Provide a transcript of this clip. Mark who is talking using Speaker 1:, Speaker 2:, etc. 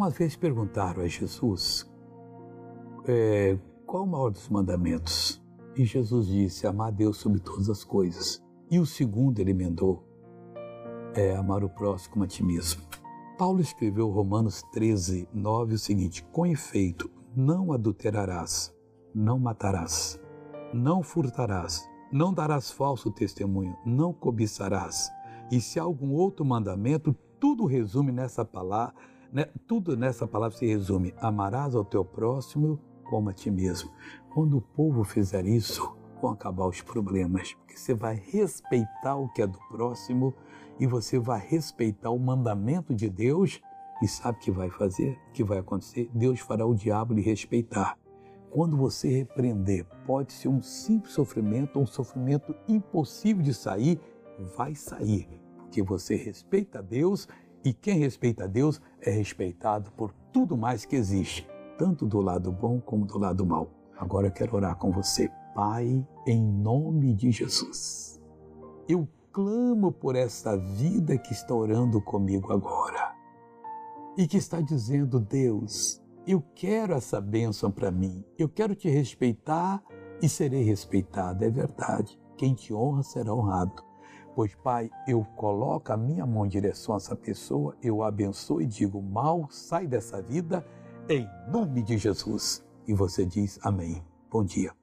Speaker 1: Uma vez perguntaram a Jesus é, qual o maior dos mandamentos? E Jesus disse: Amar a Deus sobre todas as coisas. E o segundo ele emendou: é amar o próximo como a ti mesmo. Paulo escreveu Romanos 13, 9 o seguinte: Com efeito, não adulterarás, não matarás, não furtarás, não darás falso testemunho, não cobiçarás. E se há algum outro mandamento, tudo resume nessa palavra, né? tudo nessa palavra se resume: amarás ao teu próximo como a ti mesmo. Quando o povo fizer isso, vão acabar os problemas, porque você vai respeitar o que é do próximo e você vai respeitar o mandamento de Deus e sabe o que vai fazer? O que vai acontecer? Deus fará o diabo lhe respeitar. Quando você repreender, pode ser um simples sofrimento um sofrimento impossível de sair, vai sair, porque você respeita Deus e quem respeita Deus é respeitado por tudo mais que existe, tanto do lado bom como do lado mal. Agora eu quero orar com você. Pai, em nome de Jesus, eu clamo por esta vida que está orando comigo agora e que está dizendo: Deus, eu quero essa bênção para mim, eu quero te respeitar e serei respeitado. É verdade. Quem te honra será honrado. Pois, Pai, eu coloco a minha mão em direção a essa pessoa, eu abençoo e digo: mal sai dessa vida, em nome de Jesus. E você diz: Amém. Bom dia.